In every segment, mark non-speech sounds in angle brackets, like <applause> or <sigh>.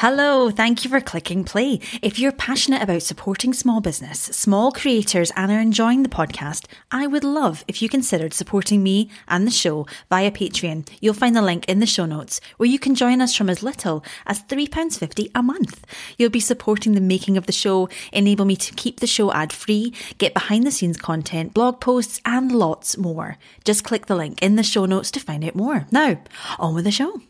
Hello, thank you for clicking play. If you're passionate about supporting small business, small creators, and are enjoying the podcast, I would love if you considered supporting me and the show via Patreon. You'll find the link in the show notes, where you can join us from as little as £3.50 a month. You'll be supporting the making of the show, enable me to keep the show ad free, get behind the scenes content, blog posts, and lots more. Just click the link in the show notes to find out more. Now, on with the show.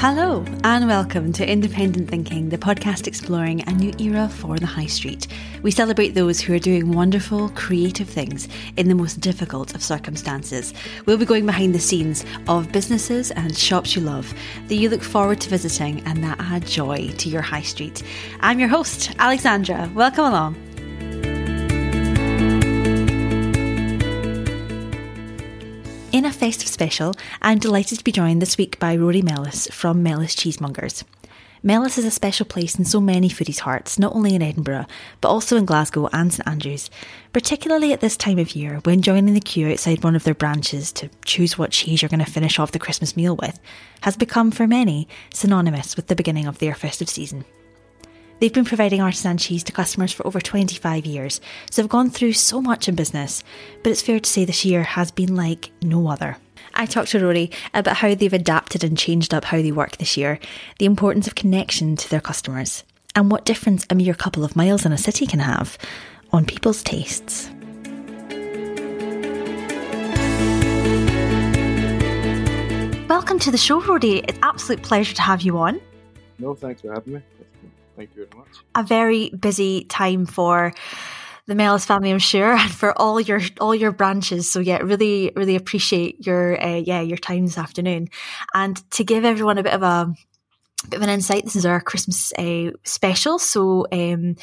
Hello, and welcome to Independent Thinking, the podcast exploring a new era for the high street. We celebrate those who are doing wonderful, creative things in the most difficult of circumstances. We'll be going behind the scenes of businesses and shops you love that you look forward to visiting and that add joy to your high street. I'm your host, Alexandra. Welcome along. In a festive special, I'm delighted to be joined this week by Rory Mellis from Mellis Cheesemongers. Mellis is a special place in so many foodies' hearts, not only in Edinburgh, but also in Glasgow and St Andrews, particularly at this time of year when joining the queue outside one of their branches to choose what cheese you're going to finish off the Christmas meal with has become, for many, synonymous with the beginning of their festive season. They've been providing artisan cheese to customers for over 25 years, so they've gone through so much in business, but it's fair to say this year has been like no other. I talked to Rory about how they've adapted and changed up how they work this year, the importance of connection to their customers, and what difference a mere couple of miles in a city can have on people's tastes. Welcome to the show, Rory. It's absolute pleasure to have you on. No, thanks for having me. Thank you very much. A very busy time for the Mellis family, I'm sure, <laughs> and for all your all your branches. So yeah, really, really appreciate your uh, yeah your time this afternoon, and to give everyone a bit of a bit of an insight. This is our Christmas uh, special. So, um,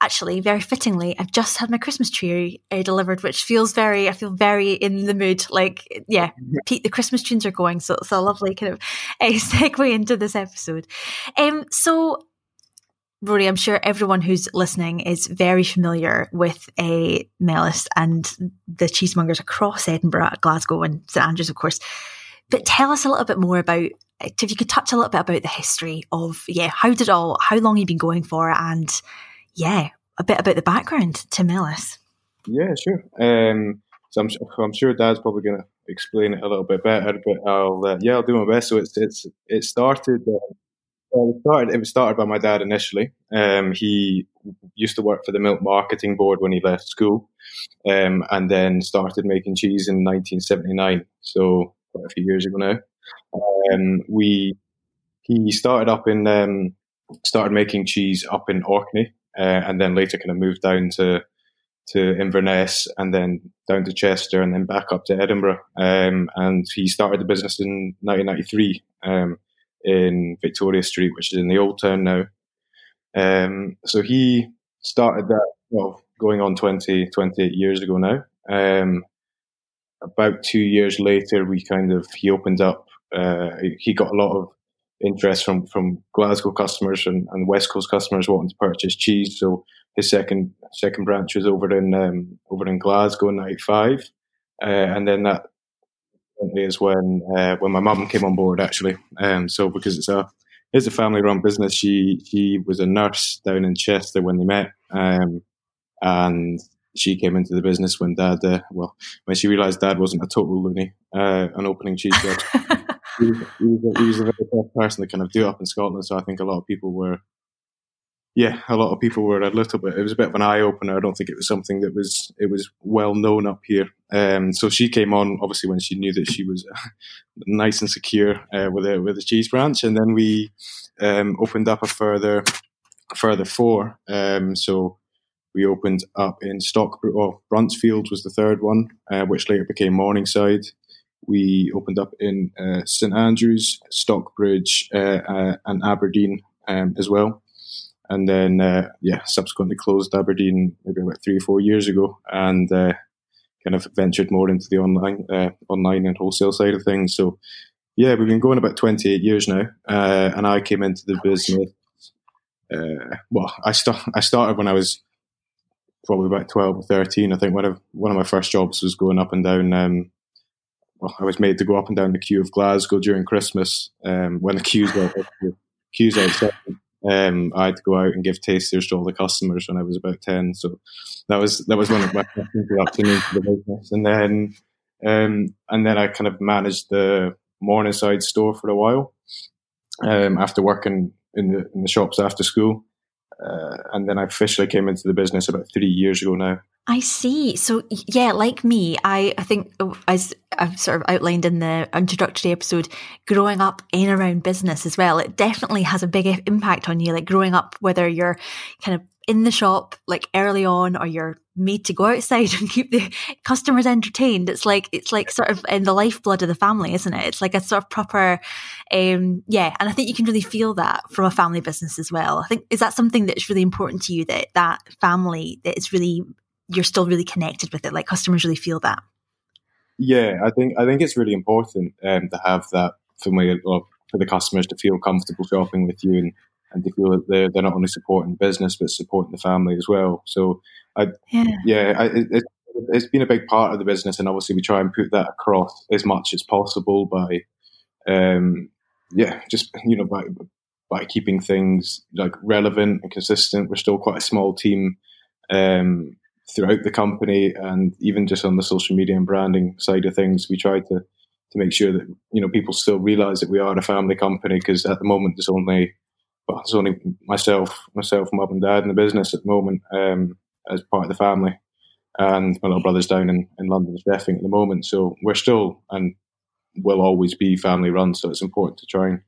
actually, very fittingly, I've just had my Christmas tree uh, delivered, which feels very, I feel very in the mood. Like, yeah, <laughs> Pete, the Christmas tunes are going. So it's a lovely kind of uh, <laughs> segue into this episode. Um, so Rory, I'm sure everyone who's listening is very familiar with a Mellis and the cheesemongers across Edinburgh, Glasgow, and St Andrews, of course. But tell us a little bit more about if you could touch a little bit about the history of yeah, how did all how long you've been going for, and yeah, a bit about the background to Mellis. Yeah, sure. Um, so I'm, I'm sure Dad's probably going to explain it a little bit better, but I'll uh, yeah, I'll do my best. So it's it's it started. Uh, well, it, started, it was started by my dad initially. Um, he used to work for the Milk Marketing Board when he left school, um, and then started making cheese in 1979. So quite a few years ago now. Um, we he started up in um, started making cheese up in Orkney, uh, and then later kind of moved down to to Inverness, and then down to Chester, and then back up to Edinburgh. Um, and he started the business in 1993 in Victoria Street, which is in the Old Town now. Um, so he started that, well, going on 20, 28 years ago now. Um, about two years later, we kind of, he opened up, uh, he got a lot of interest from, from Glasgow customers and, and West Coast customers wanting to purchase cheese. So his second, second branch was over in, um, over in Glasgow in 95. Uh, and then that is when uh, when my mum came on board actually. Um, so because it's a it's a family run business, she she was a nurse down in Chester when they met, um, and she came into the business when Dad uh, well when she realised Dad wasn't a total loony, uh, an opening cheese jobs. <laughs> he, was, he, was a, he was a very tough person to kind of do up in Scotland. So I think a lot of people were yeah, a lot of people were a little bit. It was a bit of an eye opener. I don't think it was something that was it was well known up here. Um, so she came on obviously when she knew that she was uh, <laughs> nice and secure uh, with a with a cheese branch, and then we um, opened up a further further four. Um, so we opened up in Stock. Well, Bruntsfield was the third one, uh, which later became Morningside. We opened up in uh, St Andrews, Stockbridge, uh, uh, and Aberdeen um, as well and then uh, yeah, subsequently closed Aberdeen maybe about three or four years ago, and uh, kind of ventured more into the online, uh, online and wholesale side of things. So yeah, we've been going about 28 years now, uh, and I came into the business. Uh, well, I start I started when I was probably about 12 or 13. I think one of one of my first jobs was going up and down um, well, I was made to go up and down the queue of Glasgow during Christmas um, when the queues were <laughs> queues outside. Um, I had to go out and give tasters to all the customers when I was about ten. So that was that was one of my <laughs> introductions to the business. And then um, and then I kind of managed the Morningside store for a while um, after working in the in the shops after school. Uh, and then I officially came into the business about three years ago now. I see. So yeah, like me, I, I think as I've sort of outlined in the introductory episode, growing up in around business as well, it definitely has a big impact on you. Like growing up, whether you're kind of in the shop like early on or you're made to go outside <laughs> and keep the customers entertained it's like it's like sort of in the lifeblood of the family isn't it it's like a sort of proper um yeah and i think you can really feel that from a family business as well i think is that something that's really important to you that that family that is really you're still really connected with it. Like customers really feel that. Yeah, I think I think it's really important um, to have that familiar for the customers to feel comfortable shopping with you and, and to feel that they're, they're not only supporting business but supporting the family as well. So, I yeah, yeah I, it, it's been a big part of the business, and obviously we try and put that across as much as possible by, um, yeah, just you know by by keeping things like relevant and consistent. We're still quite a small team. Um, throughout the company and even just on the social media and branding side of things, we try to to make sure that you know people still realize that we are a family company because at the moment there's only well, there's only myself, myself, mum and dad in the business at the moment um, as part of the family, and my little brother's down in, in London chefing at the moment. So we're still and will always be family run. So it's important to try and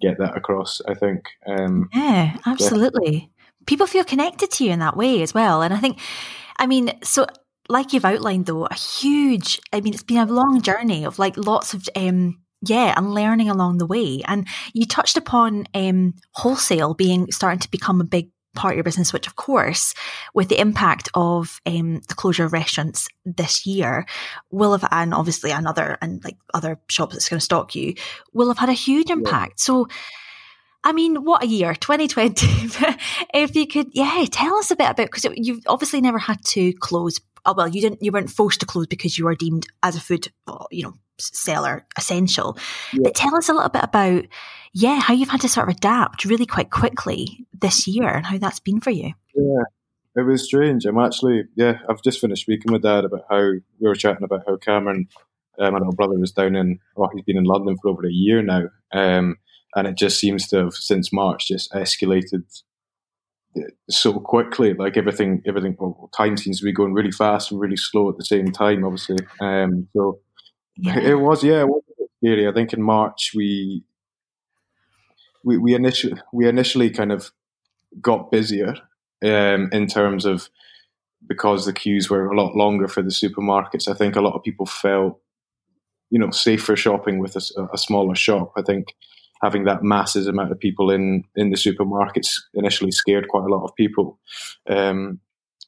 get that across. I think. Um, yeah, absolutely. Yeah. People feel connected to you in that way as well, and I think I mean, so like you've outlined though, a huge, I mean, it's been a long journey of like lots of, um, yeah, and learning along the way. And you touched upon um, wholesale being starting to become a big part of your business, which of course, with the impact of um, the closure of restaurants this year, will have, and obviously another, and like other shops that's going to stock you, will have had a huge impact. Yeah. So, I mean, what a year, 2020. <laughs> if you could, yeah, tell us a bit about, because you've obviously never had to close. Oh, well, you didn't, you weren't forced to close because you were deemed as a food, you know, seller essential. Yeah. But tell us a little bit about, yeah, how you've had to sort of adapt really quite quickly this year and how that's been for you. Yeah, it was strange. I'm actually, yeah, I've just finished speaking with dad about how we were chatting about how Cameron, uh, my little brother, was down in, well, he's been in London for over a year now. Um, and it just seems to have since March just escalated so quickly. Like everything, everything. Well, time seems to be going really fast and really slow at the same time. Obviously, um, so yeah. it was yeah, it was scary. I think in March we we we initially we initially kind of got busier um, in terms of because the queues were a lot longer for the supermarkets. I think a lot of people felt you know safer shopping with a, a smaller shop. I think having that massive amount of people in in the supermarkets initially scared quite a lot of people. Um,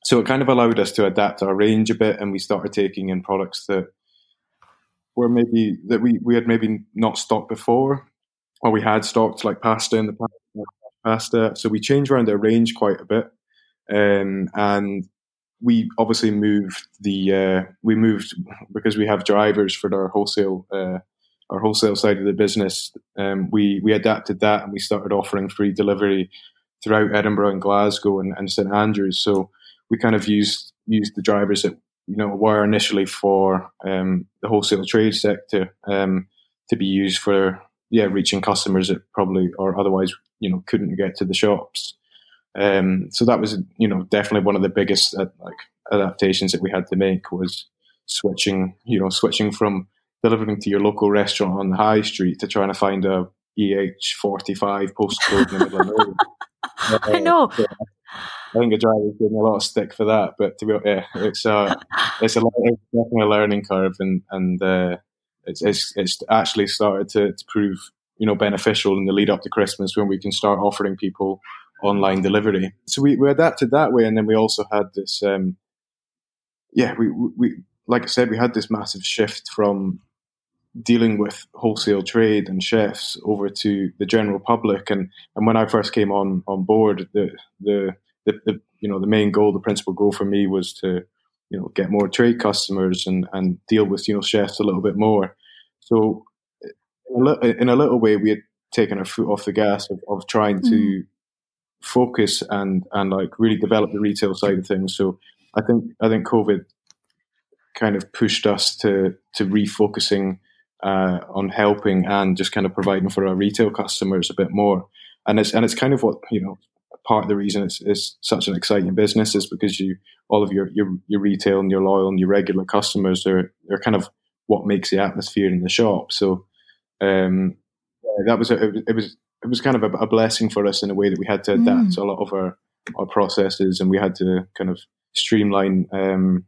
so it kind of allowed us to adapt our range a bit, and we started taking in products that were maybe that we, we had maybe not stocked before, or we had stocked like pasta in the pasta. So we changed around our range quite a bit, um, and we obviously moved the uh, we moved because we have drivers for our wholesale uh, our wholesale side of the business, um, we we adapted that and we started offering free delivery throughout Edinburgh and Glasgow and, and St Andrews. So we kind of used used the drivers that you know were initially for um, the wholesale trade sector um, to be used for yeah reaching customers that probably or otherwise you know couldn't get to the shops. Um, so that was you know definitely one of the biggest uh, like adaptations that we had to make was switching you know switching from delivering to your local restaurant on the high street to trying to find a EH45 postcode in the middle of the uh, <laughs> I know. So I think a driver's getting a lot of stick for that, but to be yeah, it's uh, <laughs> it's a it's definitely a learning curve, and and uh, it's, it's it's actually started to, to prove you know beneficial in the lead up to Christmas when we can start offering people online delivery. So we, we adapted that way, and then we also had this. Um, yeah, we we like I said, we had this massive shift from dealing with wholesale trade and chefs over to the general public. And, and when I first came on, on board, the, the, the, the, you know, the main goal, the principal goal for me was to, you know, get more trade customers and, and deal with, you know, chefs a little bit more. So in a, in a, little way, we had taken our foot off the gas of, of trying to mm. focus and and like really develop the retail side of things. So I think I think COVID kind of pushed us to to refocusing uh, on helping and just kind of providing for our retail customers a bit more. And it's and it's kind of what you know part of the reason it's, it's such an exciting business is because you all of your, your your retail and your loyal and your regular customers are are kind of what makes the atmosphere in the shop. So um, that was a, it was it was kind of a, a, blessing for us in a way that we had to adapt mm. to a lot of our our processes and we had to kind of streamline um,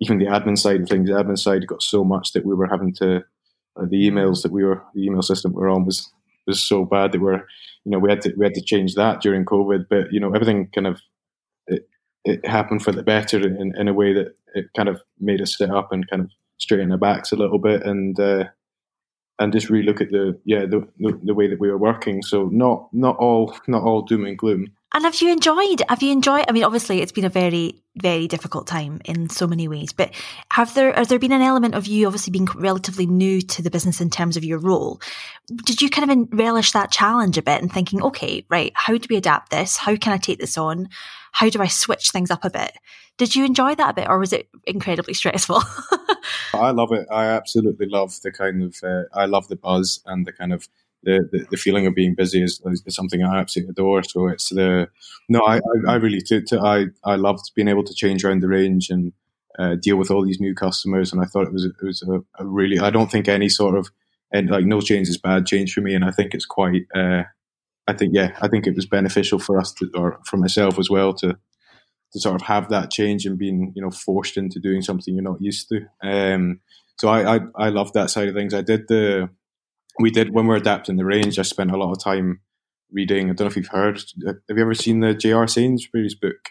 even the admin side of things. The admin side got so much that we were having to the emails that we were the email system we were on was was so bad that we're you know we had to we had to change that during COVID. But you know everything kind of it, it happened for the better in, in a way that it kind of made us sit up and kind of straighten our backs a little bit and uh, and just really look at the yeah the, the, the way that we were working. So not not all not all doom and gloom. And have you enjoyed? Have you enjoyed? I mean, obviously, it's been a very, very difficult time in so many ways. But have there has there been an element of you obviously being relatively new to the business in terms of your role? Did you kind of relish that challenge a bit and thinking, okay, right, how do we adapt this? How can I take this on? How do I switch things up a bit? Did you enjoy that a bit, or was it incredibly <laughs> stressful? I love it. I absolutely love the kind of uh, I love the buzz and the kind of the, the, feeling of being busy is, is, something I absolutely adore. So it's the no, I, I, I really to, to, I I loved being able to change around the range and uh, deal with all these new customers. And I thought it was it was a, a, really I don't think any sort of and like no change is bad change for me. And I think it's quite uh, I think yeah I think it was beneficial for us to or for myself as well to to sort of have that change and being you know forced into doing something you're not used to. Um, so I, I I love that side of things. I did the we did when we are adapting the range. I spent a lot of time reading. I don't know if you've heard. Have you ever seen the J.R. Sainsbury's book?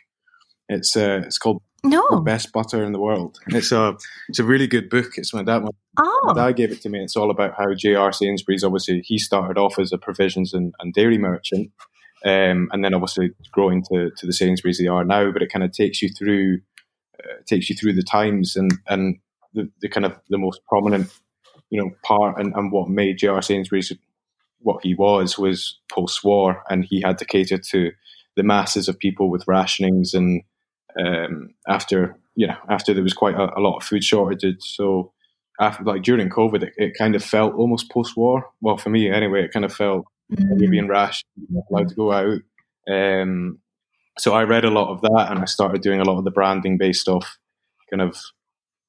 It's uh, it's called no the best butter in the world. It's a it's a really good book. It's my dad. My, oh. my dad gave it to me. It's all about how J.R. Sainsbury's obviously he started off as a provisions and, and dairy merchant, um, and then obviously growing to, to the Sainsbury's they are now. But it kind of takes you through uh, takes you through the times and and the, the kind of the most prominent you know, part and, and what made J.R. Sainsbury's what he was was post-war, and he had to cater to the masses of people with rationings, and um, after you know, after there was quite a, a, lot of food shortages, so after like during COVID, it, it kind of felt almost post-war. Well, for me anyway, it kind of felt mm-hmm. you're being rash, you're allowed to go out. Um, so I read a lot of that, and I started doing a lot of the branding based off kind of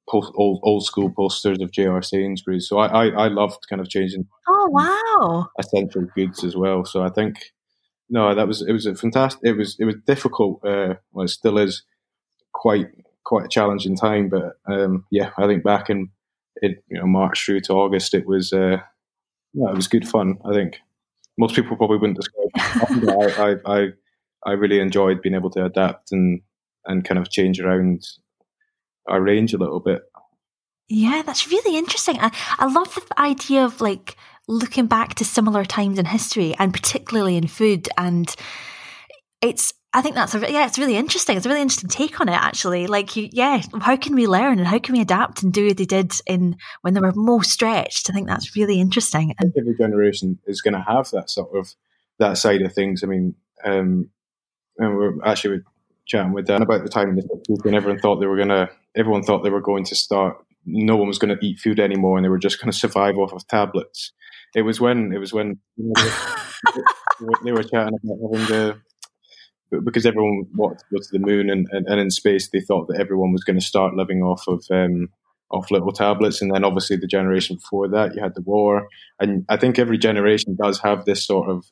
post, old old school posters of J.R. Sainsbury's. So I, I, I loved kind of changing. Oh wow! Essential goods as well. So I think no, that was it was a fantastic. It was it was difficult. Uh, well, it still is quite quite a challenging time. But um, yeah, I think back in it, you know March through to August, it was uh, yeah, it was good fun. I think most people probably wouldn't describe. it. I, I I I really enjoyed being able to adapt and and kind of change around our range a little bit. Yeah, that's really interesting. I, I love the idea of like looking back to similar times in history and particularly in food. And it's, I think that's a, yeah, it's really interesting. It's a really interesting take on it, actually. Like, you, yeah, how can we learn and how can we adapt and do what they did in when they were most stretched? I think that's really interesting. And every generation is going to have that sort of that side of things. I mean, um, and we're actually chatting with Dan about the time in the 60s when everyone thought they were going to, everyone thought they were going to start, no one was going to eat food anymore and they were just going to survive off of tablets. It was when, it was when you know, they, were chatting about having the, because everyone wanted to go to the moon and, and, and in space, they thought that everyone was going to start living off of, um, off little tablets. And then obviously the generation before that, you had the war. And I think every generation does have this sort of,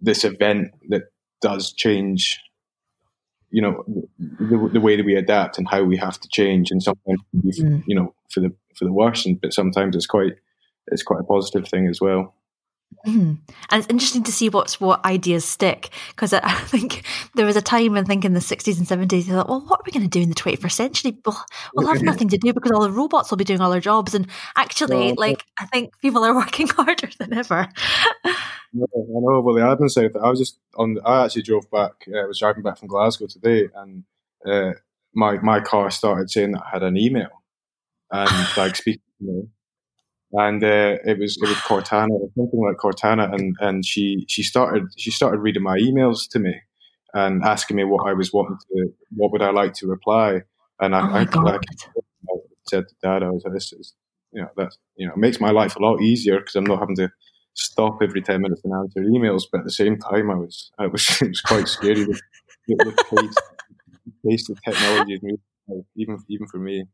this event that does change you know the, the, way that we adapt and how we have to change and sometimes mm. you know for the for the worse and but sometimes it's quite it's quite a positive thing as well. Mm. and it's interesting to see what's what ideas stick because <laughs> I, think there was a time I think in the 60s and 70s they thought well what are we going to do in the 21st century? We'll, we'll have <laughs> nothing to do because all the robots will be doing all our jobs. And actually like I think people are <laughs> working harder than ever I know. Well, the admin side, I was just on. I actually drove back. Uh, I was driving back from Glasgow today, and uh, my my car started saying that I had an email, and <laughs> like speaking to me, and uh, it was it was Cortana, or something like Cortana, and and she she started she started reading my emails to me and asking me what I was wanting to, what would I like to reply, and I, oh I, I, I, said to Dad, I was like, this is you know that you know it makes my life a lot easier because I'm not having to stop every ten minutes and answer emails, but at the same time, I was I was <laughs> it was quite scary. the, the pace, the technology is moving, even even for me.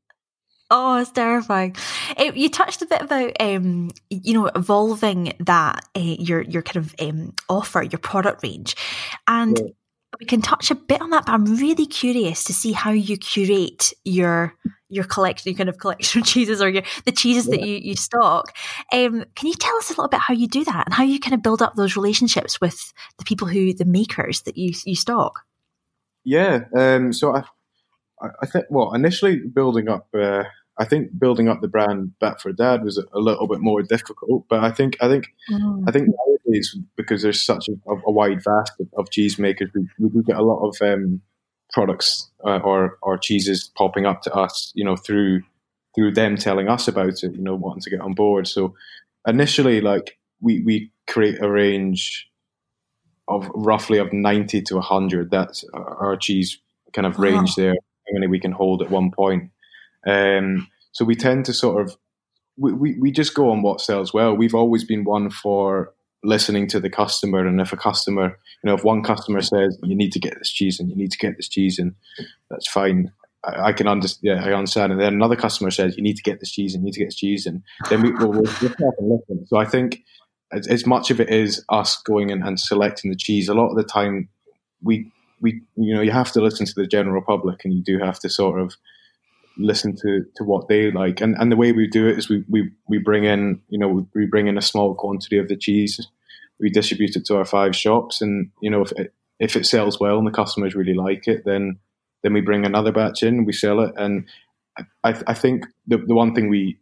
Oh, it's terrifying. Uh, you touched a bit about, um, you know, evolving that uh, your your kind of um, offer, your product range, and yeah. we can touch a bit on that. But I'm really curious to see how you curate your your collection, your kind of collection <laughs> of cheeses, or your the cheeses yeah. that you you stock. Um, can you tell us a little bit how you do that and how you kind of build up those relationships with the people who the makers that you you stock? Yeah. Um, so I I think well, initially building up, uh, I think building up the brand back for Dad was a, a, little bit more difficult. But I think I think mm. I think nowadays because there's such a, a wide vast of, of, cheese makers, we, we do get a lot of um, products uh, or or cheeses popping up to us, you know, through through them telling us about it, you know, wanting to get on board. So initially, like we we create a range of roughly of ninety to hundred. That's our cheese kind of range there how many we can hold at one point. Um, so we tend to sort of we, we, we just go on what sells well. We've always been one for listening to the customer, and if a customer, you know, if one customer says you need to get this cheese and you need to get this cheese, and that's fine. I, I can understand. Yeah, I understand. And then another customer says you need to get this cheese and you need to get this cheese, and then we, will we'll, we'll listen. So I think as, as much of it is us going and, and selecting the cheese. A lot of the time, we we you know you have to listen to the general public and you do have to sort of listen to, to what they like and and the way we do it is we, we we bring in you know we bring in a small quantity of the cheese we distribute it to our five shops and you know if it, if it sells well and the customers really like it then then we bring another batch in we sell it. And I, I think the, the one thing we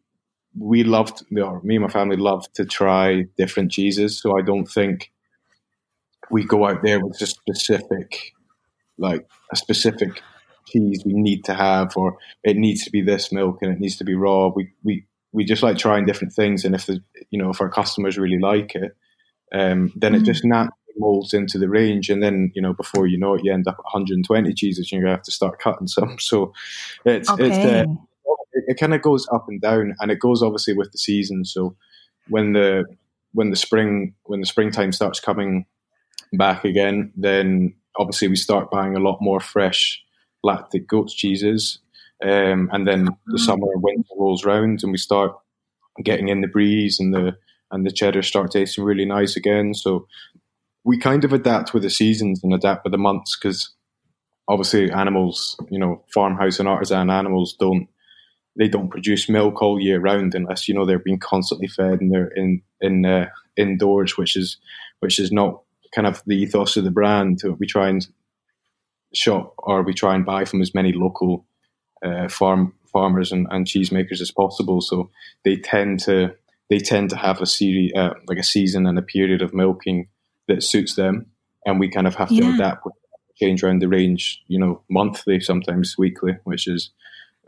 we loved or me and my family love to try different cheeses. So I don't think we go out there with a specific like a specific cheese we need to have, or it needs to be this milk and it needs to be raw. We we we just like trying different things, and if the you know if our customers really like it, um, then mm. it just naturally molds into the range, and then you know before you know it, you end up at 120 cheeses, and you have to start cutting some. <laughs> So it's okay. it's uh, it, it kind of goes up and down, and it goes obviously with the season. So when the when the spring when the springtime starts coming back again, then obviously we start buying a lot more fresh lactic goat's cheeses. Um, and then the mm. summer and winter rolls round and we start getting in the bries and the and the cheddar start tasting really nice again. So we kind of adapt with the seasons and adapt with the months because obviously animals, you know, farmhouse and artisan animals don't they don't produce milk all year round unless you know they're being constantly fed and they're in in uh, indoors, which is which is not kind of the ethos of the brand. We try and shop or we try and buy from as many local uh, farm farmers and, and cheesemakers as possible. So they tend to they tend to have a series uh, like a season and a period of milking that suits them, and we kind of have to yeah. adapt, change around the range, you know, monthly, sometimes weekly, which is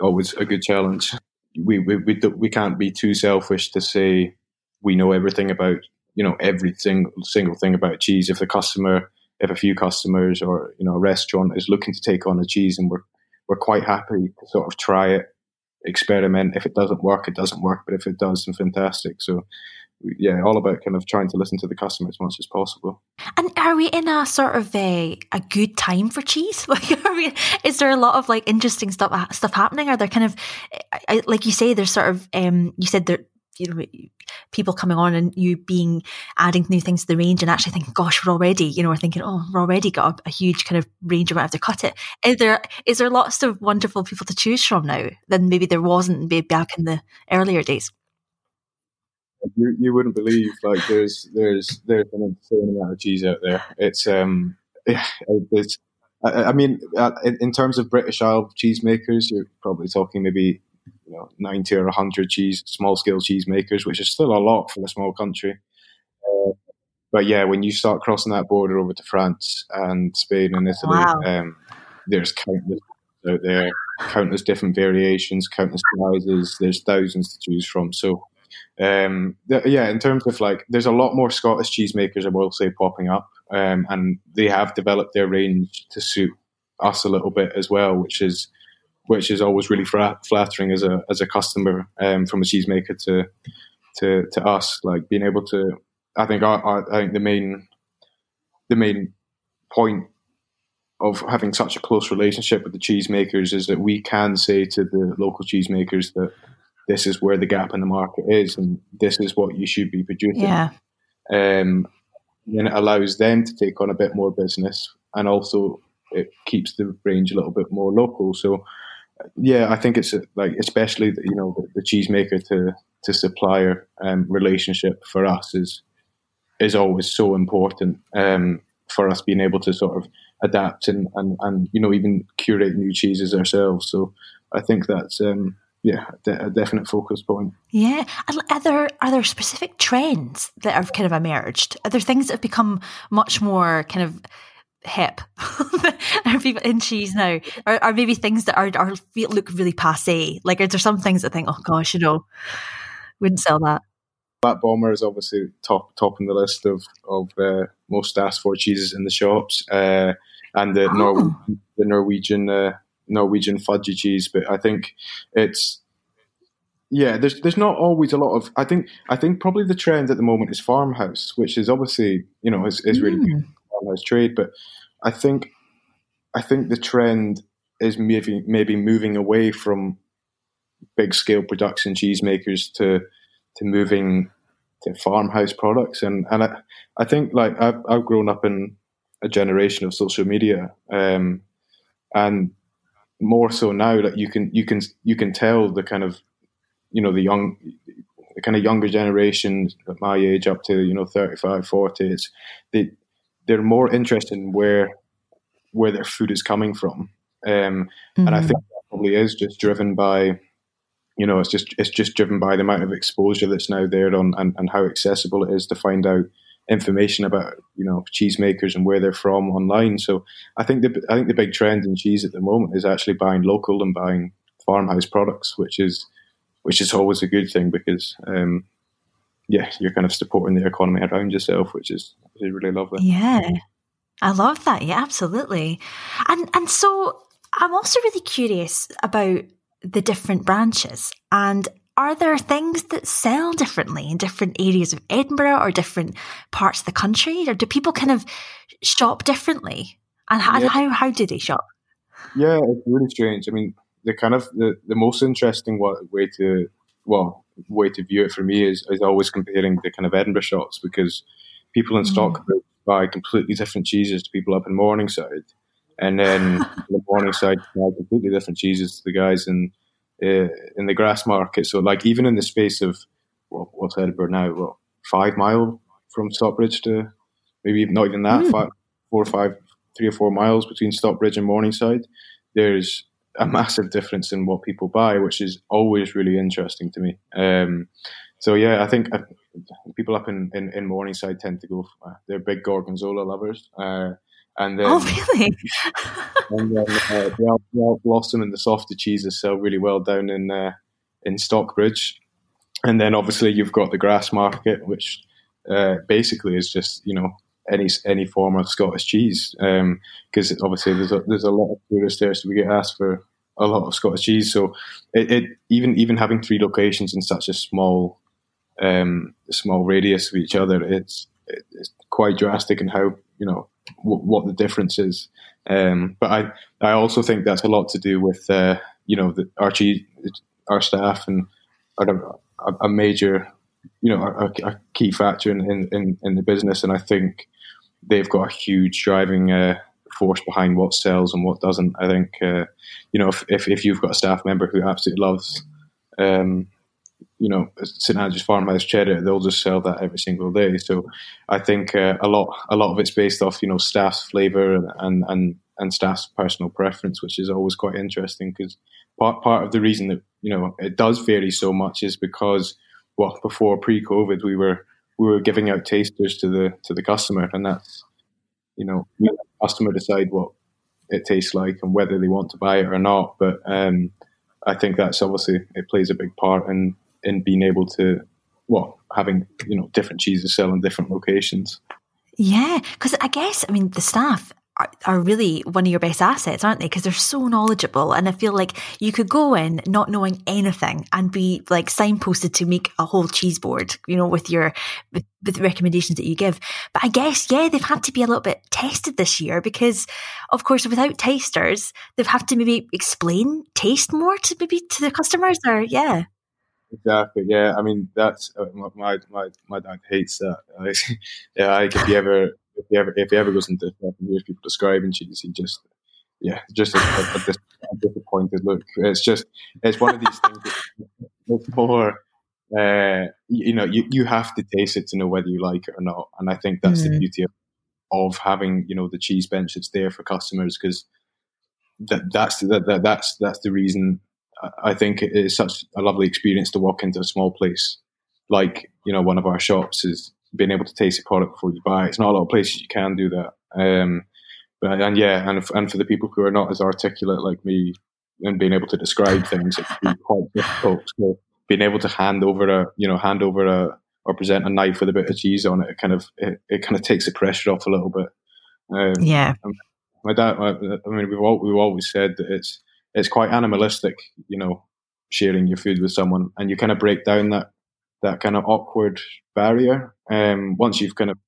always a good challenge. We we we, we can't be too selfish to say we know everything about you know every single single thing about cheese. If the customer, if a few customers or you know a restaurant is looking to take on a cheese, and we're we're quite happy to sort of try it, experiment. If it doesn't work, it doesn't work. But if it does, then fantastic. So yeah, all about kind of trying to listen to the customer as much as possible. And are we in a sort of a, a good time for cheese? <laughs> Like, are we, is there a lot of like interesting stuff uh, stuff happening? Are there kind of uh, like you say, there's sort of um, you said there you know people coming on and you being adding new things to the range and actually thinking gosh we're already you know we're thinking oh we're already got a, a huge kind of range we might have to cut it. Is there is there lots of wonderful people to choose from now than maybe there wasn't maybe back in the earlier days? You, you wouldn't believe like there's there's there's an insane amount of cheese out there. It's um it's I, I mean, uh, in terms of British Isle cheesemakers, you're probably talking maybe you know, 90 or 100 cheese, small scale cheese makers, which is still a lot for a small country. Uh, but yeah, when you start crossing that border over to France and Spain and Italy, wow. um, there's countless out there, countless different variations, countless sizes. There's thousands to choose from. So um, yeah, in terms of like, there's a lot more Scottish cheesemakers, I will say, popping up, um, and they have developed their range to suit us a little bit as well, which is which is always really flattering as a as a customer um, from a cheesemaker to to to us. Like being able to, I think I, I think the main the main point of having such a close relationship with the cheesemakers is that we can say to the local cheesemakers that this is where the gap in the market is and this is what you should be producing. Yeah. Um, and it allows them to take on a bit more business and also it keeps the range a little bit more local. So, yeah, I think it's like especially you know the, the cheesemaker to to supplier um, relationship for us is is always so important um, for us being able to sort of adapt and, and, and you know even curate new cheeses ourselves. So I think that's um, yeah a definite focus point. Yeah, are there are there specific trends that have kind of emerged? Are there things that have become much more kind of hip <laughs> are people in cheese now or, or maybe things that are, are look really passe like are there some things that think oh gosh you know wouldn't sell that Flat Bomber is obviously top top in the list of of uh, most asked for cheeses in the shops, uh, and the, oh. Nor- the Norwegian uh, Norwegian fudgy cheese. But I think it's yeah, there's there's not always a lot of. I think I think probably the trend at the moment is farmhouse, which is obviously you know is, is really mm. Trade. But I think I think the trend is maybe maybe moving away from big scale production cheesemakers to to moving to farmhouse products. And and I, I think like I've, I've grown up in a generation of social media, um, and more so now that you can you can you can tell the kind of you know the young the kind of younger generation at my age up to you know 35 40 it's they they're more interested in where where their food is coming from um, mm-hmm. and i mm-hmm. think that probably is just driven by you know, it's just it's just driven by the amount of exposure that's now there on and, and how accessible it is to find out information about you know cheesemakers and where they're from online. So I think the I think the big trend in cheese at the moment is actually buying local and buying farmhouse products, which is which is always a good thing because um, yeah, you're kind of supporting the economy around yourself, which is, really lovely. Yeah, I love that. Yeah, absolutely. And and so I'm also really curious about the different branches? And are there things that sell differently in different areas of Edinburgh or different parts of the country? Or do people kind of shop differently? And how, yeah. how, how do they shop? Yeah, it's really strange. I mean, the kind of the, the most interesting way to well way to view it for me is, is always comparing the kind of Edinburgh shops because people in mm. Stockbridge buy completely different cheeses to people up in Morningside and then <laughs> the Morningside buy completely different cheeses to the guys in uh, in the Grassmarket. So like even in the space of well, what's Edinburgh now? What five mile from Stockbridge to maybe not even that, mm. five, four or five, three or four miles between Stockbridge and Morningside. There's a massive difference in what people buy, which is always really interesting to me. Um, so yeah, I think uh, people up in, in, in, Morningside tend to go. Uh, they're big gorgonzola lovers. Uh, and then, oh, really? <laughs> and then uh, the, the Blossom and the softer cheeses sell really well down in uh, in Stockbridge. And then obviously you've got the grass market, which uh, basically is just you know any any form of Scottish cheese, because um, obviously there's a, there's a lot of tourists there, so we get asked for a lot of Scottish cheese. So it, it even even having three locations in such a small um, small radius of each other, it's it's quite drastic in how you know w- what the difference is. Um, but I I also think that's a lot to do with uh, you know the, our our staff and are a, a major you know a, a key factor in, in, in, the business, and I think they've got a huge driving uh, force behind what sells and what doesn't. I think uh, you know if, if, if you've got a staff member who absolutely loves um, you know St Andrews Farmhouse cheddar, they'll just sell that every single day. So I think uh, a lot a lot of it's based off you know staff's flavour and and and staff's personal preference, which is always quite interesting because part part of the reason that you know it does vary so much is because well before pre COVID we were we were giving out tasters to the to the customer, and that's you know we let the customer decide what it tastes like and whether they want to buy it or not. But um, I think that's obviously it plays a big part in in being able to well, having you know different cheeses sell in different locations. Yeah, because I guess I mean the staff are, really one of your best assets, aren't they? Because they're so knowledgeable, and I feel like you could go in not knowing anything and be like signposted to make a whole cheese board, you know, with your with, with the recommendations that you give. But I guess yeah, they've had to be a little bit tested this year because, of course, without tasters, they've had to maybe explain taste more to maybe to the customers. Or yeah, Exactly. Yeah. I mean, that's uh, my my my dad hates that. <laughs> yeah. Like if you ever if he ever if he ever goes into and hears people describing cheese, he just yeah, just a, a, a, disappointed look. It's just it's one of these things. <laughs> It's more. Uh, you know, you, you have to taste it to know whether you like it or not, and I think that's mm. the beauty of, of having you know the cheese bench that's there for customers because that that's that, that that's that's the reason I think it is such a lovely experience to walk into a small place like you know one of our shops is being able to taste the product before you buy. It's not a lot of places you can do that. Um, but and yeah, and and for the people who are not as articulate like me and being able to describe things, it can be quite difficult. So being able to hand over a you know hand over a or present a knife with a bit of cheese on it, it kind of it, it kind of takes the pressure off a little bit. Um, yeah. My dad. I mean, we've all, we've always said that it's it's quite animalistic, you know, sharing your food with someone, and you kind of break down that that kind of awkward barrier. Um, once you've kind of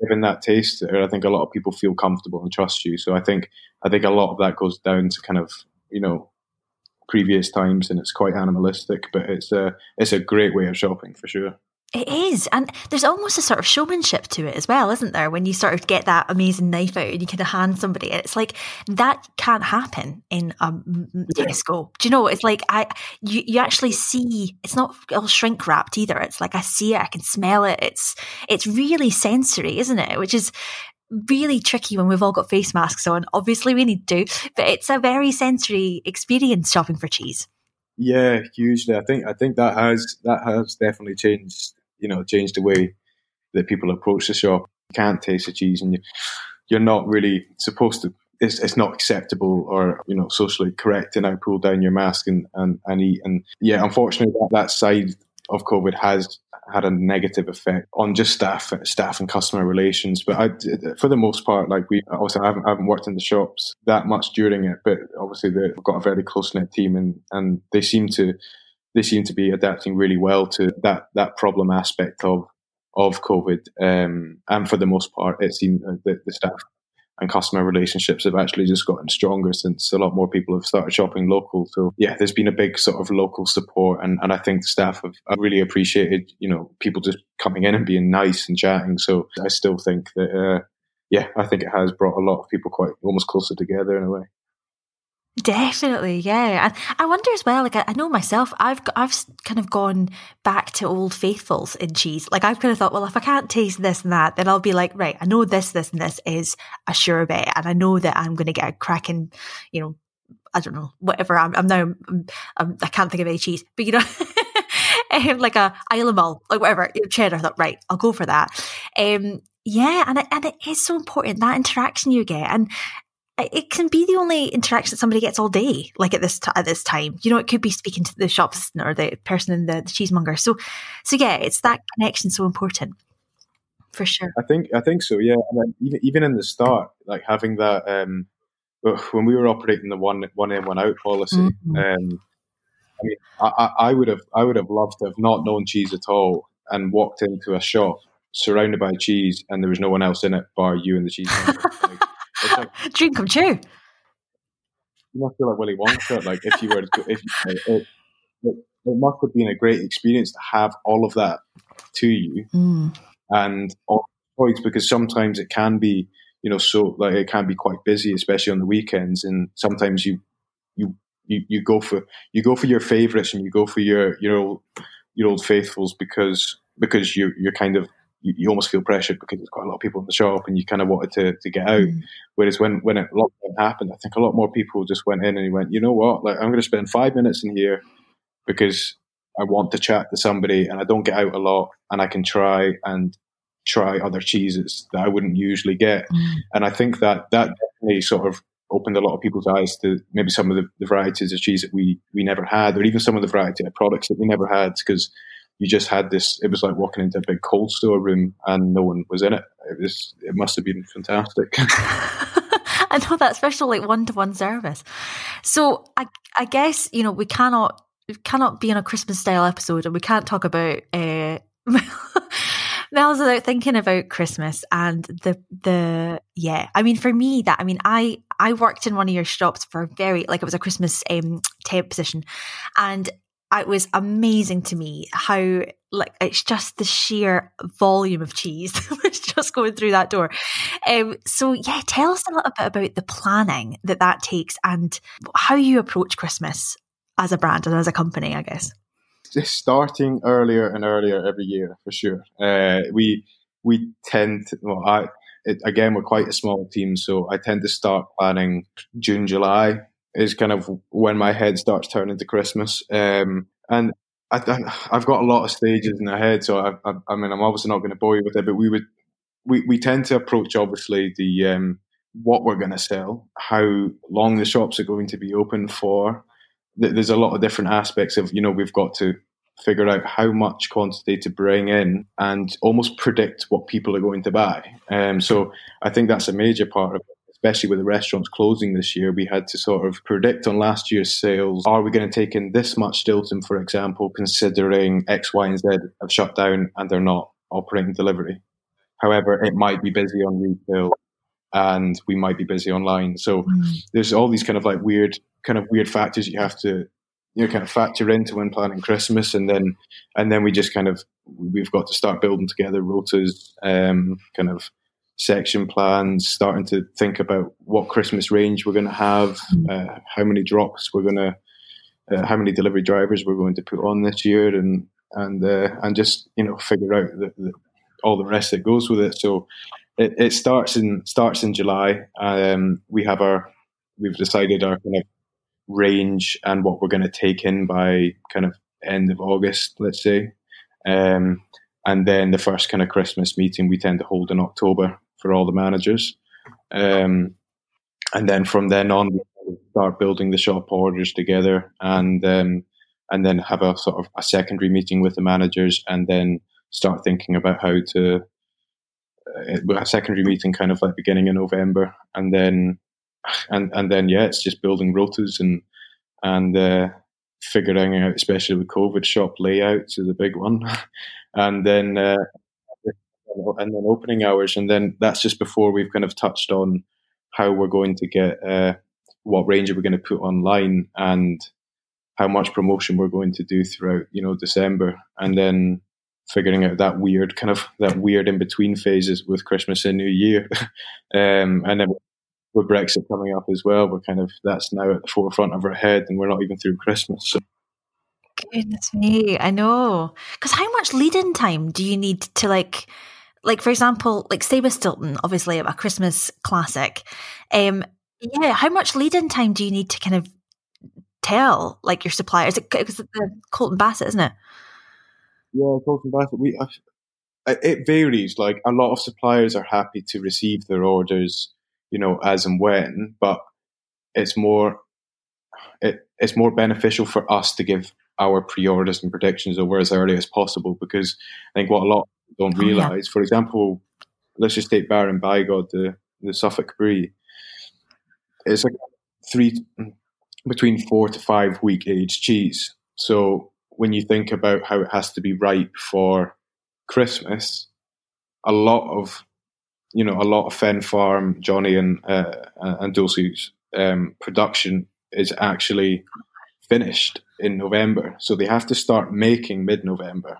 given that taste, I think a lot of people feel comfortable and trust you. So I think I think a lot of that goes down to kind of you know previous times, and it's quite animalistic, but it's a it's a great way of shopping for sure. It is. And there's almost a sort of showmanship to it as well, isn't there? When you sort of get that amazing knife out and you kind of hand somebody, it's like that can't happen in a Tesco. Do you know? It's like I, you, you actually see, it's not all shrink wrapped either. It's like I see it, I can smell it. It's, it's really sensory, isn't it? Which is, really tricky when we've all got face masks on. Obviously, we need to, but it's a very sensory experience shopping for cheese. Yeah, hugely. I think I think that has that has definitely changed you know change the way that people approach the shop. You can't taste the cheese, and you, you're not really supposed to. It's, it's not acceptable or you know socially correct to now pull down your mask and, and, and eat. And yeah, unfortunately, that, that side of COVID has had a negative effect on just staff, staff and customer relations. But I, for the most part, like we also haven't, haven't worked in the shops that much during it, but obviously they've got a very close knit team and, and they seem to they seem to be adapting really well to that that problem aspect of of COVID. Um, and for the most part, it seems that the staff and customer relationships have actually just gotten stronger since a lot more people have started shopping local. So yeah, there's been a big sort of local support, and, and I think the staff have, really appreciated you know people just coming in and being nice and chatting. So I still think that. Uh, yeah, I think it has brought a lot of people quite almost closer together in a way. Definitely, yeah. And I wonder as well, like I, know myself, I've I've kind of gone back to old faithfuls in cheese. Like I've kind of thought, well, if I can't taste this and that, then I'll be like, right, I know this, this, and this is a sure bet, and I know that I'm going to get a cracking, you know, I don't know, whatever. I'm, I'm now, I'm, I'm, I can not think of any cheese, but you know, <laughs> um, like a Isle of Mull, like whatever, cheddar. I thought, right, I'll go for that. Um, yeah, and it, and it is so important that interaction you get, and it can be the only interaction that somebody gets all day, like at this t- at this time. You know, it could be speaking to the shop assistant or the person in the, the cheesemonger. So, so yeah, it's that connection so important for sure. I think I think so. Yeah, and even even in the start, like having that um, when we were operating the one one in one out policy. Mm-hmm. Um, I mean, I, I would have I would have loved to have not known cheese at all and walked into a shop surrounded by cheese and there was no one else in it bar you and the cheese. <laughs> like, like, <laughs> Dream come true. You must feel like Willy Wonka. Like if you were, to, if you, it, it, it, must have been a great experience to have all of that to you, mm. and all choice because sometimes it can be, you know, so like it can be quite busy, especially on the weekends, and sometimes you you you, you go for you go for your favorites and you go for your your old your old faithfuls because because you you're kind of you, you, almost feel pressured because there's quite a lot of people in the shop and you kind of wanted to, to get out. Mm. Whereas when, when it, lockdown happened, I think a lot more people just went in and went, you know what, like I'm going to spend five minutes in here because I want to chat to somebody and I don't get out a lot and I can try and try other cheeses that I wouldn't usually get. Mm. And I think that that definitely sort of opened a lot of people's eyes to maybe some of the, the varieties of cheese that we, we never had, or even some of the variety of products that we never had because you just had this. It was like walking into a big cold store room and no one was in it. It was. It must have been fantastic. <laughs> <laughs> I know that special like one to one service. So I I guess you know we cannot we cannot be in a Christmas style episode and we can't talk about uh, <laughs> Mellis without thinking about Christmas and the the yeah. I mean, for me, that I mean, I I worked in one of your shops for a very like it was a Christmas um, temp position, and it was amazing to me how like it's just the sheer volume of cheese <laughs> that was just going through that door. Um, so yeah, tell us a little bit about the planning that that takes and how you approach Christmas as a brand and as a company, I guess just starting earlier and earlier every year for sure. Uh, we we tend to, well, I it, again we're quite a small team, so I tend to start planning June July is kind of when my head starts turning to Christmas. Um, and I, have got a lot of stages in my head, so I, I, I mean I'm obviously not going to bore you with it, but we would we, we tend to approach obviously the um, what we're going to sell, how long the shops are going to be open for, there's a lot of different aspects of you know we've got to figure out how much quantity to bring in and almost predict what people are going to buy. Um, so I think that's a major part of it. Especially with the restaurants closing this year, we had to sort of predict on last year's sales. Are we going to take in this much Stilton, for example, considering X, Y, and Z have shut down and they're not operating delivery? However, it might be busy on retail and we might be busy online. So mm. there's all these kind of like weird kind of weird factors you have to you know kind of factor into when planning Christmas, and then and then we just kind of we've got to start building together rotas, um, kind of section plans, starting to think about what Christmas range we're going to have, uh, how many drops we're going to, uh, how many delivery drivers we're going to put on this year, and and uh, and just you know figure out the, the, all the rest that goes with it. So it, it starts in starts in July. Um, we have our we've decided our kind of range and what we're going to take in by kind of end of August, let's say. Um, and then the first kind of Christmas meeting we tend to hold in October for all the managers. Um, and then from then on, we start building the shop orders together and um, and then have a sort of a secondary meeting with the managers and then start thinking about how to uh, a secondary meeting kind of like beginning in November and then and and then yeah, it's just building rotas and and uh, figuring out, especially with COVID, shop layouts is a big one, <laughs> and then uh, and then opening hours, and then that's just before we've kind of touched on how we're going to get uh, what range are we going to put online and how much promotion we're going to do throughout you know December, and then figuring out that weird kind of that weird in between phases with Christmas and New Year, <laughs> um, and then with Brexit coming up as well, we're kind of that's now at the forefront of our head, and we're not even through Christmas. So. Goodness me, I know. Because how much lead-in time do you need to like, like for example, like with Stilton, obviously a Christmas classic. Um, yeah, how much lead-in time do you need to kind of tell like your suppliers? It, it's the Colston Bassett, isn't it? Yeah, Colston Bassett. We it varies. Like a lot of suppliers are happy to receive their orders you know, as and when, but it's more it, it's more beneficial for us to give our pre-orders and predictions over as early as possible because I think what a lot don't realize, oh, yeah. for example, let's just take Baron Bigod, the the Suffolk Brie. It's like three between four to five week age cheese. So when you think about how it has to be ripe for Christmas, a lot of you know, a lot of Fen Farm, Johnny and uh, and Dulcie's um, production is actually finished in November, so they have to start making mid-November,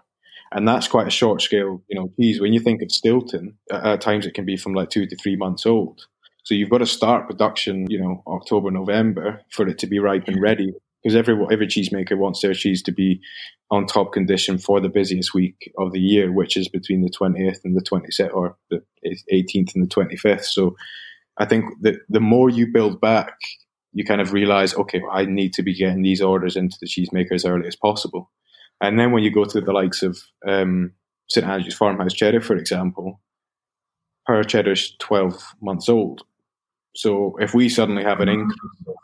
and that's quite a short scale. You know, cheese. When you think of Stilton, at times it can be from like two to three months old. So you've got to start production, you know, October, November for it to be ripe and ready because every every cheesemaker wants their cheese to be on top condition for the busiest week of the year, which is between the 20th and the 27th, or the 18th and the 25th. So I think that the more you build back, you kind of realize, okay, I need to be getting these orders into the cheesemaker as early as possible. And then when you go to the likes of um, St Andrew's Farmhouse Cheddar, for example, her cheddar's 12 months old. So if we suddenly have an increase of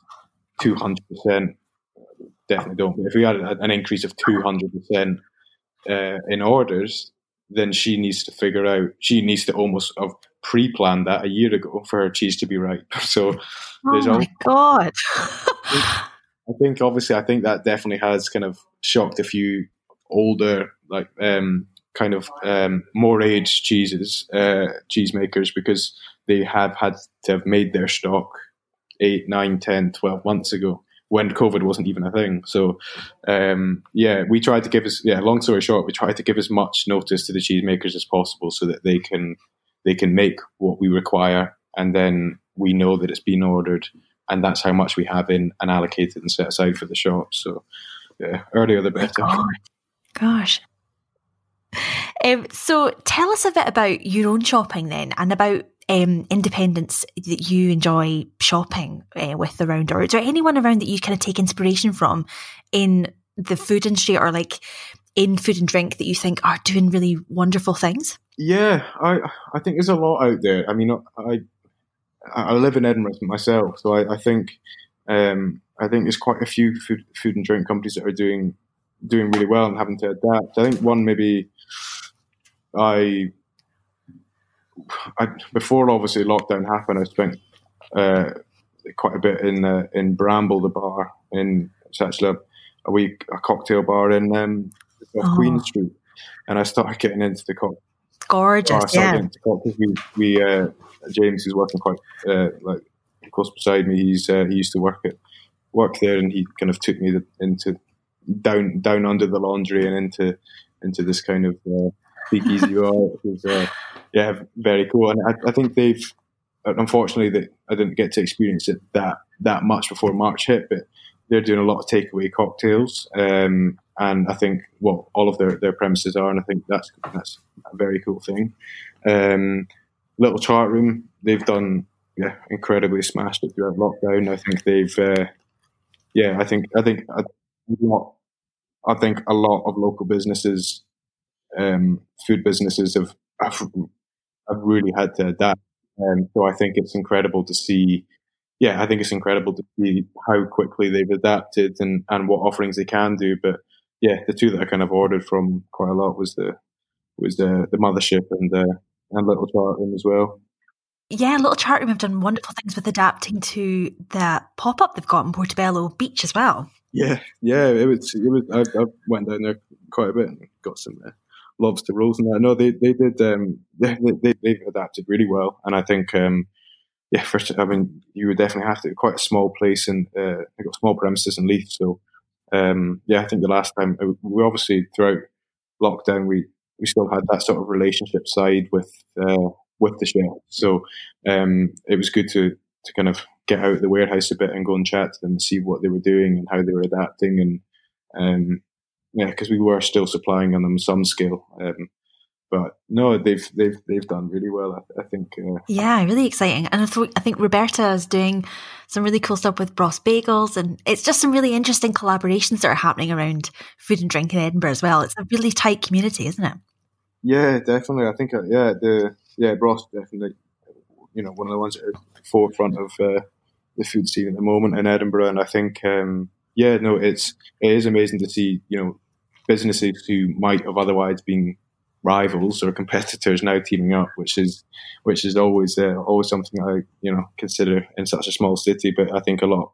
200%, definitely don't. If we had an increase of 200% uh, in orders, then she needs to figure out. She needs to almost have pre-planned that a year ago for her cheese to be right. <laughs> So there's oh my god. I think obviously I think that definitely has kind of shocked a few older like um, kind of um, more aged cheeses uh, cheesemakers because they have had to have made their stock 8 9 10 12 months ago when covid wasn't even a thing so um, yeah we tried to give us yeah long story short we tried to give as much notice to the cheesemakers as possible so that they can they can make what we require and then we know that it's been ordered and that's how much we have in and allocated and set aside for the shop. So, yeah, earlier the better. Oh, gosh. Um, so, tell us a bit about your own shopping then, and about um, independents that you enjoy shopping uh, with around, or is there anyone around that you kind of take inspiration from in the food industry, or like in food and drink that you think are doing really wonderful things? Yeah, I I think there's a lot out there. I mean, I I live in Edinburgh myself, so I, I think um, I think there's quite a few food, food and drink companies that are doing doing really well and having to adapt. I think one maybe I, I before obviously lockdown happened, I spent uh, quite a bit in uh, in Bramble, the bar in it's actually a, a week a cocktail bar in um, oh. Queen Street, and I started getting into the cocktail. Gorgeous, yeah. We, we uh, James, is working quite uh, like close beside me, he's uh, he used to work at work there, and he kind of took me into down down under the laundry and into into this kind of uh, speakeasy bar. It was uh, yeah, very cool, and I, I think they've unfortunately that I didn't get to experience it that that much before March hit, but they're doing a lot of takeaway cocktails. Um, and I think well, all of their, their premises are, and I think that's that's a very cool thing. Um, little chart room. They've done yeah incredibly smashed it throughout lockdown. I think they've uh, yeah I think I think a lot I think a lot of local businesses, um, food businesses have, have, have really had to adapt. And so I think it's incredible to see. Yeah, I think it's incredible to see how quickly they've adapted and, and what offerings they can do. But yeah, the two that I kind of ordered from quite a lot was the was the the mothership and the and Little Room as well. Yeah, Little Chartroom have done wonderful things with adapting to the pop up they've got in Portobello Beach as well. Yeah, yeah, it was. It was. I, I went down there quite a bit and got some uh, lobster rolls and that. No, they they did. Um, they, they they've adapted really well, and I think. Um, yeah, first, I mean, you would definitely have to. Quite a small place, and uh, got small premises in Leith. So, um, yeah, I think the last time uh, we obviously throughout lockdown we we still had that sort of relationship side with uh, with the chef. So um, it was good to to kind of get out of the warehouse a bit and go and chat to them and see what they were doing and how they were adapting and um, yeah, because we were still supplying on them some scale. Um, but no, they've they've they've done really well. I, I think. Uh, yeah, really exciting, and I, th- I think Roberta is doing some really cool stuff with Bross Bagels, and it's just some really interesting collaborations that are happening around food and drink in Edinburgh as well. It's a really tight community, isn't it? Yeah, definitely. I think uh, yeah, the yeah Bross definitely, you know, one of the ones at the forefront of uh, the food scene at the moment in Edinburgh, and I think um, yeah, no, it's it is amazing to see you know businesses who might have otherwise been rivals or <laughs> competitors now teaming up, which is which is always uh, always something I you know consider in such a small city. But I think a lot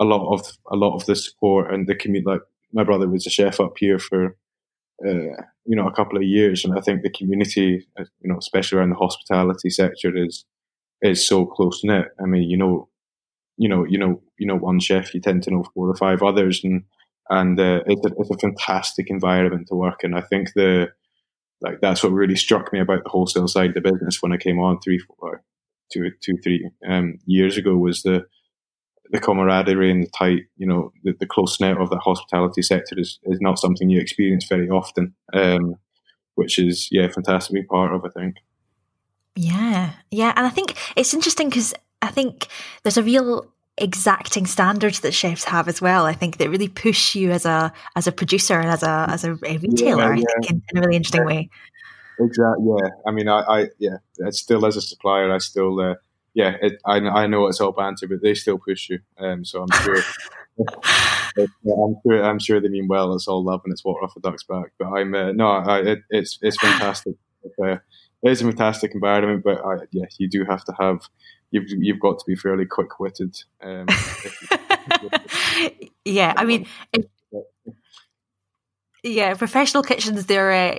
a lot of a lot of the support and the community. Like my brother was a chef up here for uh, you know a couple of years, and I think the community, uh, you know, especially around the hospitality sector, is is so close knit. I mean, you know, you know, you know, you know, one chef, you tend to know four or five others, and and uh, it's, a, it's a fantastic environment to work in. I think the like that's what really struck me about the wholesale side of the business when I came on three, four, two, two, three um, years ago was the the camaraderie and the tight, you know, the, the close knit of the hospitality sector is, is not something you experience very often, um, which is yeah, fantastic to be part of. I think. Yeah, yeah, and I think it's interesting because I think there's a real exacting standards that chefs have as well. I think that really push you as a as a producer and as a as a, retailer. Yeah, yeah. I think in, in, a really interesting yeah. way. Exactly. Yeah. I mean, I, I yeah, still as a supplier, I still. Uh, yeah, it, I, I know it's all banter, but they still push you. Um, so I'm sure. <laughs> I'm sure I'm sure they mean well. It's all love and it's water off a duck's back. But I'm uh, no, I, it, it's it's fantastic. Uh, it is a fantastic environment, but I, yeah, you do have to have you've you've got to be fairly quick witted. Um, <laughs> <laughs> yeah, I mean. Yeah, professional kitchens, they're uh,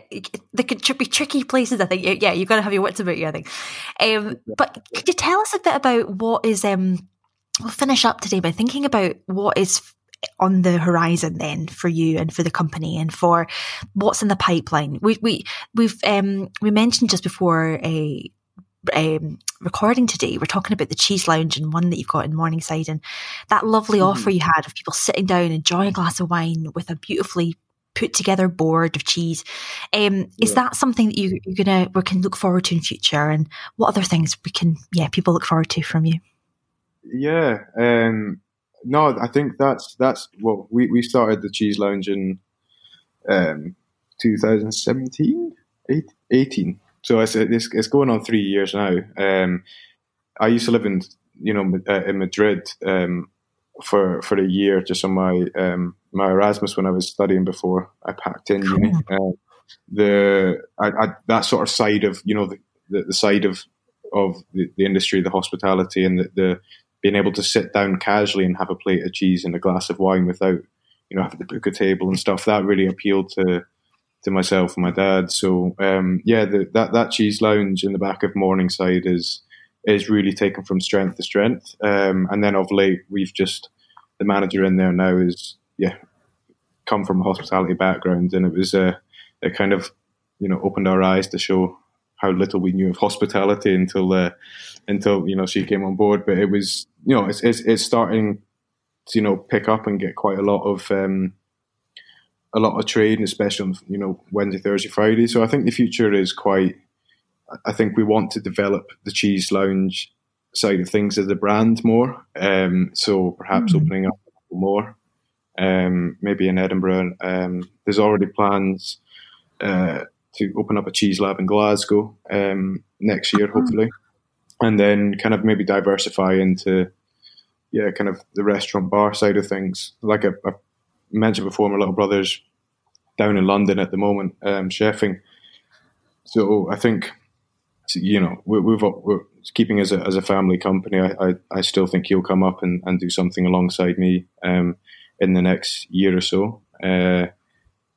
they can be tricky places. I think. Yeah, you've got to have your wits about you. I think. Um, but could you tell us a bit about what is? Um, we'll finish up today by thinking about what is on the horizon then for you and for the company and for what's in the pipeline. We we we've um, we mentioned just before a. Um, recording today, we're talking about the cheese lounge and one that you've got in Morningside, and that lovely mm-hmm. offer you had of people sitting down, enjoying a glass of wine with a beautifully put together board of cheese. Um, is that something that you, are gonna we can look forward to in future? And what other things we can yeah people look forward to from you? Yeah, um, no, I think that's that's well we we started the cheese lounge in um, 2017, 18. So it's, it's, it's going on three years now. Um, I used to live in you know uh, in Madrid um, for for a year just on my um, my Erasmus when I was studying before I packed in uni. Uh, the I, I, that sort of side of you know the, the, the side of of the, the, industry, the hospitality, and the, the, being able to sit down casually and have a plate of cheese and a glass of wine without you know having to book a table and stuff. That really appealed to to myself and my dad. So um, yeah, the, that that cheese lounge in the back of Morningside is is really taken from strength to strength. Um, and then of late, we've just the manager in there now is yeah come from a hospitality background, and it was uh, it kind of you know opened our eyes to show how little we knew of hospitality until uh, until you know she came on board. But it was you know it's it's, it's starting to you know pick up and get quite a lot of um, a lot of trade, especially on you know Wednesday, Thursday, Friday. So I think the future is quite. I think we want to develop the cheese lounge side of things as a brand more. Um, so perhaps mm-hmm. opening up more, um, maybe in Edinburgh. Um, there's already plans uh, to open up a cheese lab in Glasgow um, next year, hmm. hopefully, and then kind of maybe diversify into yeah, kind of the restaurant bar side of things. Like I, I mentioned before, my little brother's down in London at the moment, um, chefing. So I think you know we, we've we're keeping as a as a family company. I, I, I still think he'll come up and, and do something alongside me um, in the next year or so. Uh,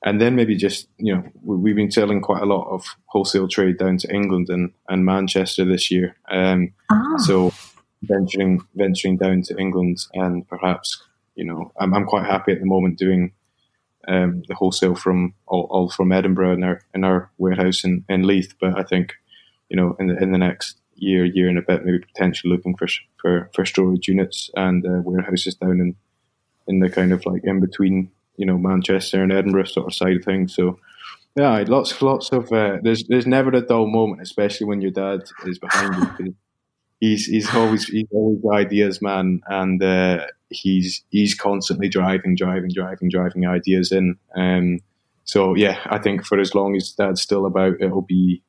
and then maybe just you know we've been selling quite a lot of wholesale trade down to England and, and Manchester this year. Um, ah. So venturing venturing down to England and perhaps you know I'm, I'm quite happy at the moment doing um, the wholesale from all, all, from Edinburgh in our in our warehouse in, in Leith. But I think you know in the in the next year year and a bit maybe potentially looking for for, for storage units and uh, warehouses down in in the kind of like in between you know Manchester and Edinburgh sort of side of things. So yeah, lots lots of uh, there's there's never a dull moment, especially when your dad is behind you. He's he's always he's always ideas man, and uh, he's he's constantly driving, driving, driving, driving ideas in. Um, so yeah, I think for as long as dad's still about, it'll be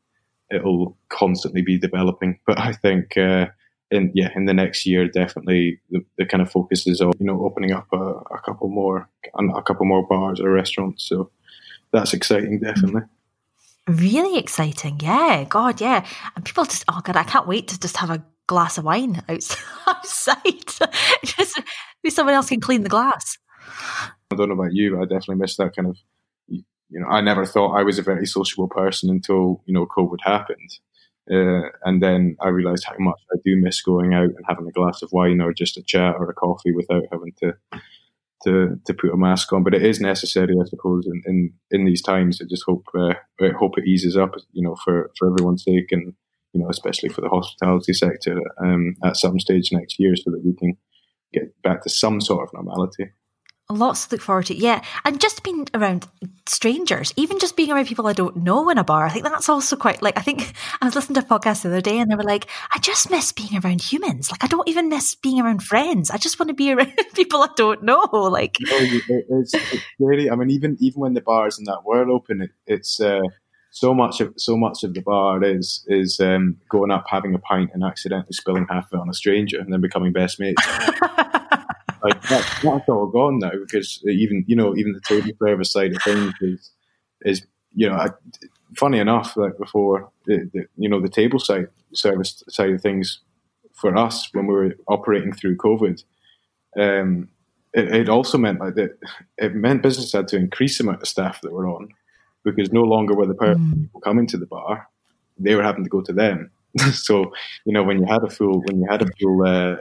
it'll constantly be developing. But I think uh, in yeah in the next year definitely the, the kind of focus is on you know opening up a, a couple more a couple more bars or restaurants. So that's exciting definitely. Really exciting. Yeah god yeah. And people just oh god i can't wait to just have a glass of wine <laughs> outside. <laughs> Just maybe someone else can clean the glass. I don't know about you but i definitely miss that kind of you know i never thought i was a very sociable person until you know covid happened uh, and then I realised how much I do miss going out and having a glass of wine or just a chat or a coffee without having to to to put a mask on. But it is necessary, I suppose, in in, in these times. I just hope uh, I hope it eases up, you know, for for everyone's sake, and you know, especially for the hospitality sector um, at some stage next year, so that we can get back to some sort of normality. Lots to look forward to, yeah. And just being around strangers, even just being around people I don't know in a bar, I think that's also quite like. I think <laughs> I was listening to a podcast the other day and they were like, I just miss being around humans. Like, I don't even miss being around friends. I just want to be <laughs> around people I don't know. Like, it's, it's really, I mean, even even when the bars and that were open, it, it's. Uh, so much of so much of the bar is is um, going up, having a pint, and accidentally spilling half of it on a stranger, and then becoming best mates. <laughs> like that, that's all gone now because even you know even the table service side of things is is you know I, funny enough like before the, the, you know the table side service side of things for us when we were operating through COVID, um, it, it, also meant like that it meant business had to increase the amount of staff that were on because no longer were the mm. people coming to the bar; they were having to go to them. <laughs> so you know when you had a full when you had a full uh,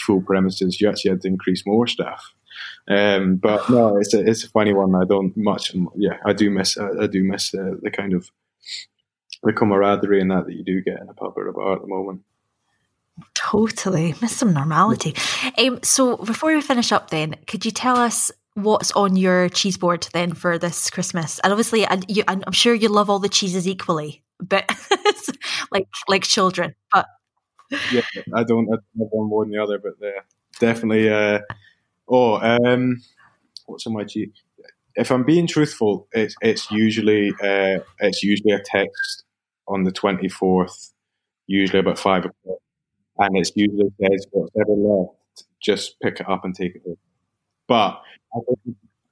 full premises, you actually had to increase more staff. Um, but no, it's a it's a funny one. I don't much. Yeah, I do miss I, I do miss uh, the kind of the camaraderie and that that you do get in a pub or a bar at the moment. Totally miss some normality. Um, so before we finish up, then could you tell us what's on your cheese board then for this Christmas? And obviously, I, you, I'm sure you love all the cheeses equally, but <laughs> like like children. But yeah, I don't. I have one more than the other, but uh, definitely. Uh, oh, um, what's on my cheese? If I'm being truthful, it's it's usually uh, it's usually a text on the twenty fourth, usually about five o'clock, and it's usually says whatever left, just pick it up and take it. Home. But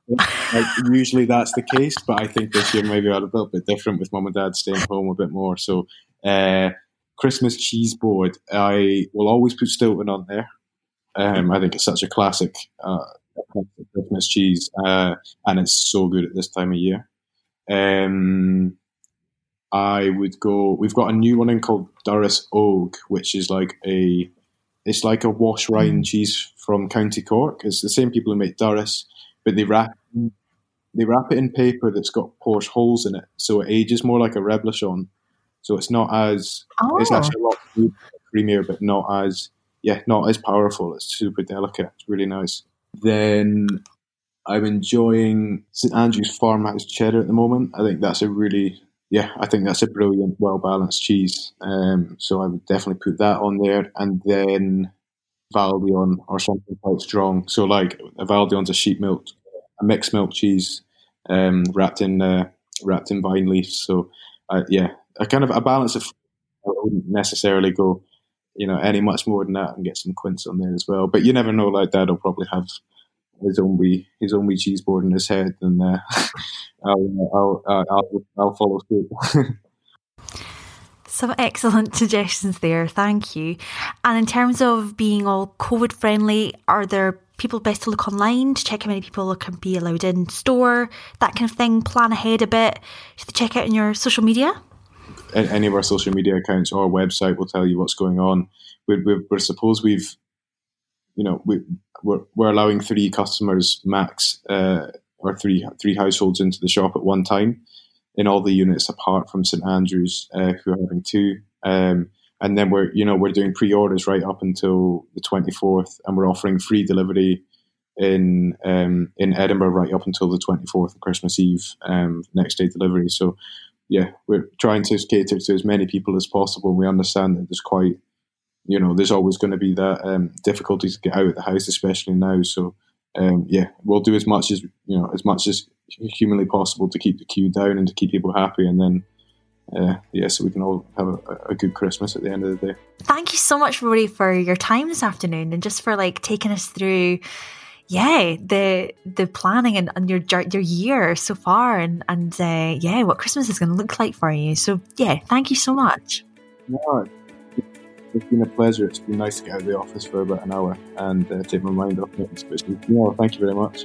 like, usually that's the case, but I think this year maybe a little bit different with mum and dad staying home a bit more. So, uh, Christmas cheese board, I will always put Stilton on there. Um, I think it's such a classic uh, Christmas cheese, uh, and it's so good at this time of year. Um, I would go. We've got a new one in called Durrus Og, which is like a, it's like a wash mm. cheese from County Cork. It's the same people who make Durrus, but they wrap they wrap it in paper that's got porous holes in it, so it ages more like a reblochon. So it's not as oh. it's actually a lot creamier, but not as yeah, not as powerful. It's super delicate. It's really nice. Then I'm enjoying St Andrew's Farmhouse cheddar at the moment. I think that's a really yeah, I think that's a brilliant, well balanced cheese. Um, so I would definitely put that on there, and then Valdeón or something quite strong. So like a Valdeón's a sheep milk, a mixed milk cheese, um, wrapped in uh, wrapped in vine leaves. So uh, yeah, a kind of a balance of. I wouldn't necessarily go, you know, any much more than that, and get some quince on there as well. But you never know. Like Dad will probably have his own wee his own wee cheese board in his head, and uh, <laughs> I'll, I'll, I'll, I'll follow suit. <laughs> Some excellent <laughs> suggestions there. Thank you. And in terms of being all COVID friendly, are there people best to look online to check how many people can be allowed in store, that kind of thing? Plan ahead a bit. Should they check out on your social media? Any of our social media accounts or website will tell you what's going on. We're, we're, we're suppose we've, you know, we, we're, we're allowing three customers max uh, or three three households into the shop at one time in all the units apart from St Andrews, uh, who are having two. Um, and then we're you know we're doing pre-orders right up until the 24th, and we're offering free delivery in um, in Edinburgh right up until the 24th of Christmas Eve, um, next day delivery. So yeah, we're trying to cater to as many people as possible. We understand that there's quite you know there's always going to be that um, difficulty to get out of the house, especially now. So um, yeah, we'll do as much as you know as much as humanly possible to keep the queue down and to keep people happy, and then uh, yeah, so we can all have a, a, good Christmas at the end of the day. Thank you so much, Rory, for your time this afternoon and just for like taking us through, yeah, the the planning and, and your your year so far, and and uh, yeah, what Christmas is going to look like for you. So yeah, thank you so much. Yeah, it's been a pleasure. It's been nice to get out of the office for about an hour and uh, take my mind off it. But yeah, thank you very much.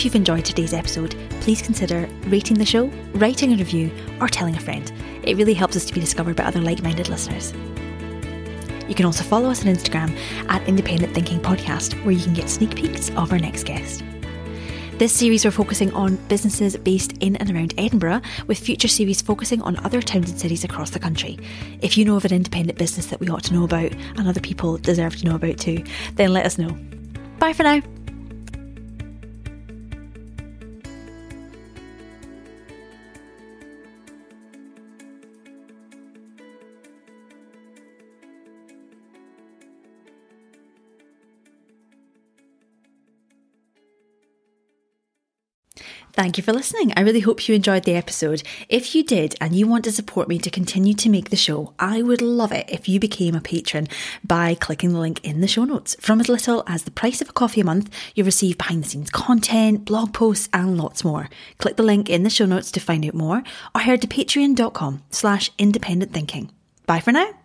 If you've enjoyed today's episode, please consider rating the show, writing a review, or telling a friend. It really helps us to be discovered by other like minded listeners. You can also follow us on Instagram at Independent Thinking Podcast, where you can get sneak peeks of our next guest. This series, we're focusing on businesses based in and around Edinburgh, with future series focusing on other towns and cities across the country. If you know of an independent business that we ought to know about and other people deserve to know about too, then let us know. Bye for now. Thank you for listening. I really hope you enjoyed the episode. If you did and you want to support me to continue to make the show, I would love it if you became a patron by clicking the link in the show notes. From as little as the price of a coffee a month, you'll receive behind the scenes content, blog posts, and lots more. Click the link in the show notes to find out more or head to patreon.com slash independent thinking. Bye for now.